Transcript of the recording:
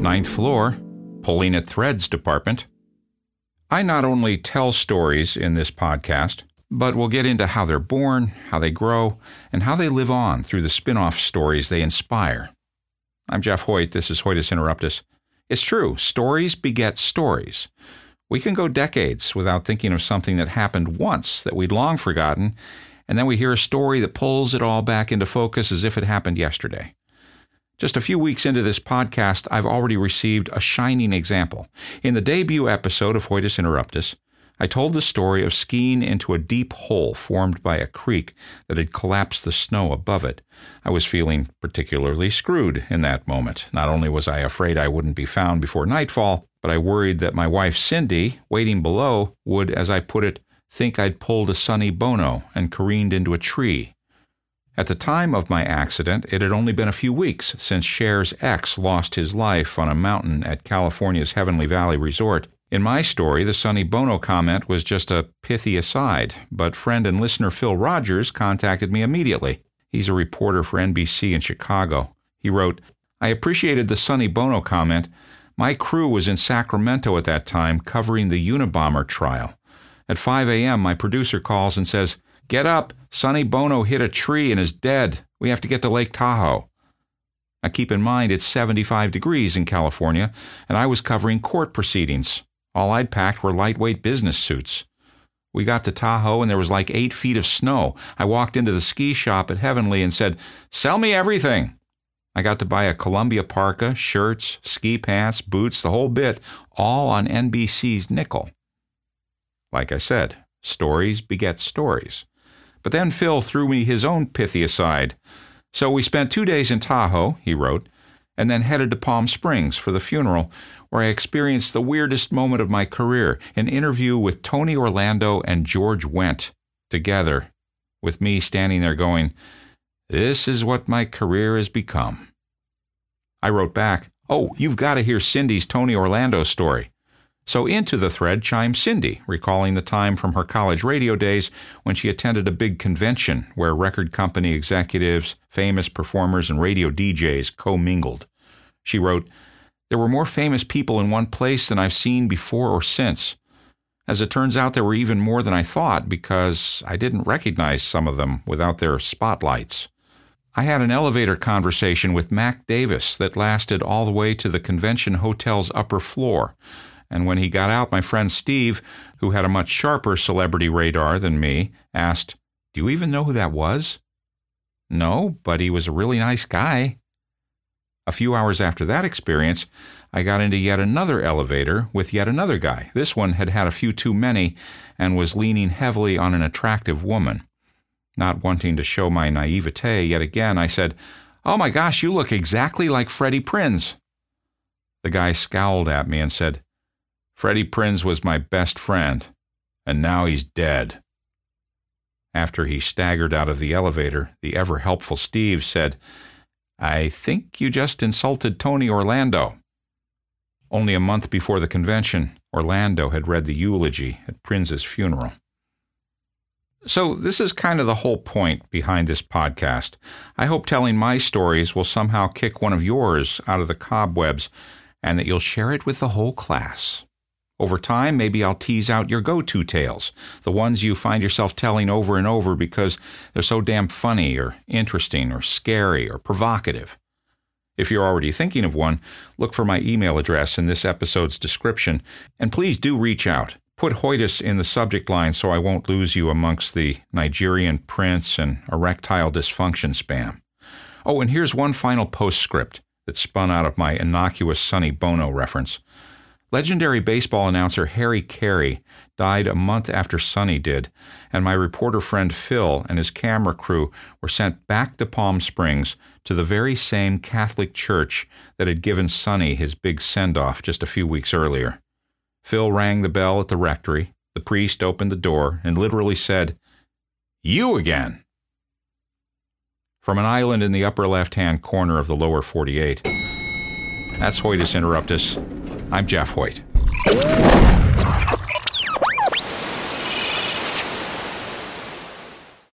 Ninth floor, pulling at threads department. I not only tell stories in this podcast, but we'll get into how they're born, how they grow, and how they live on through the spin off stories they inspire. I'm Jeff Hoyt. This is Hoytus Interruptus. It's true, stories beget stories. We can go decades without thinking of something that happened once that we'd long forgotten, and then we hear a story that pulls it all back into focus as if it happened yesterday. Just a few weeks into this podcast, I've already received a shining example. In the debut episode of Hoytus Interruptus, I told the story of skiing into a deep hole formed by a creek that had collapsed the snow above it. I was feeling particularly screwed in that moment. Not only was I afraid I wouldn't be found before nightfall, but I worried that my wife Cindy, waiting below, would, as I put it, think I'd pulled a Sonny Bono and careened into a tree. At the time of my accident, it had only been a few weeks since Cher's ex lost his life on a mountain at California's Heavenly Valley Resort. In my story, the Sonny Bono comment was just a pithy aside, but friend and listener Phil Rogers contacted me immediately. He's a reporter for NBC in Chicago. He wrote, I appreciated the Sonny Bono comment. My crew was in Sacramento at that time covering the Unabomber trial. At 5 a.m., my producer calls and says, Get up! Sonny Bono hit a tree and is dead. We have to get to Lake Tahoe. Now keep in mind it's 75 degrees in California, and I was covering court proceedings. All I'd packed were lightweight business suits. We got to Tahoe and there was like eight feet of snow. I walked into the ski shop at Heavenly and said, Sell me everything. I got to buy a Columbia parka, shirts, ski pants, boots, the whole bit, all on NBC's nickel. Like I said, stories beget stories. But then Phil threw me his own pithy aside. So we spent two days in Tahoe, he wrote, and then headed to Palm Springs for the funeral, where I experienced the weirdest moment of my career an interview with Tony Orlando and George Wendt together, with me standing there going, This is what my career has become. I wrote back, Oh, you've got to hear Cindy's Tony Orlando story. So into the thread chimes Cindy, recalling the time from her college radio days when she attended a big convention where record company executives, famous performers, and radio DJs commingled. She wrote, There were more famous people in one place than I've seen before or since. As it turns out, there were even more than I thought because I didn't recognize some of them without their spotlights. I had an elevator conversation with Mac Davis that lasted all the way to the convention hotel's upper floor and when he got out, my friend Steve, who had a much sharper celebrity radar than me, asked, Do you even know who that was? No, but he was a really nice guy. A few hours after that experience, I got into yet another elevator with yet another guy. This one had had a few too many and was leaning heavily on an attractive woman. Not wanting to show my naivete yet again, I said, Oh my gosh, you look exactly like Freddie Prinze. The guy scowled at me and said, Freddie Prinze was my best friend, and now he's dead. After he staggered out of the elevator, the ever helpful Steve said, I think you just insulted Tony Orlando. Only a month before the convention, Orlando had read the eulogy at Prinze's funeral. So, this is kind of the whole point behind this podcast. I hope telling my stories will somehow kick one of yours out of the cobwebs and that you'll share it with the whole class. Over time, maybe I'll tease out your go to tales, the ones you find yourself telling over and over because they're so damn funny or interesting or scary or provocative. If you're already thinking of one, look for my email address in this episode's description, and please do reach out. Put Hoytus in the subject line so I won't lose you amongst the Nigerian prince and erectile dysfunction spam. Oh, and here's one final postscript that spun out of my innocuous Sonny Bono reference. Legendary baseball announcer Harry Caray died a month after Sonny did, and my reporter friend Phil and his camera crew were sent back to Palm Springs to the very same Catholic church that had given Sonny his big send off just a few weeks earlier. Phil rang the bell at the rectory. The priest opened the door and literally said, You again! From an island in the upper left hand corner of the lower 48. That's Hoytus Interruptus. I'm Jeff Hoyt.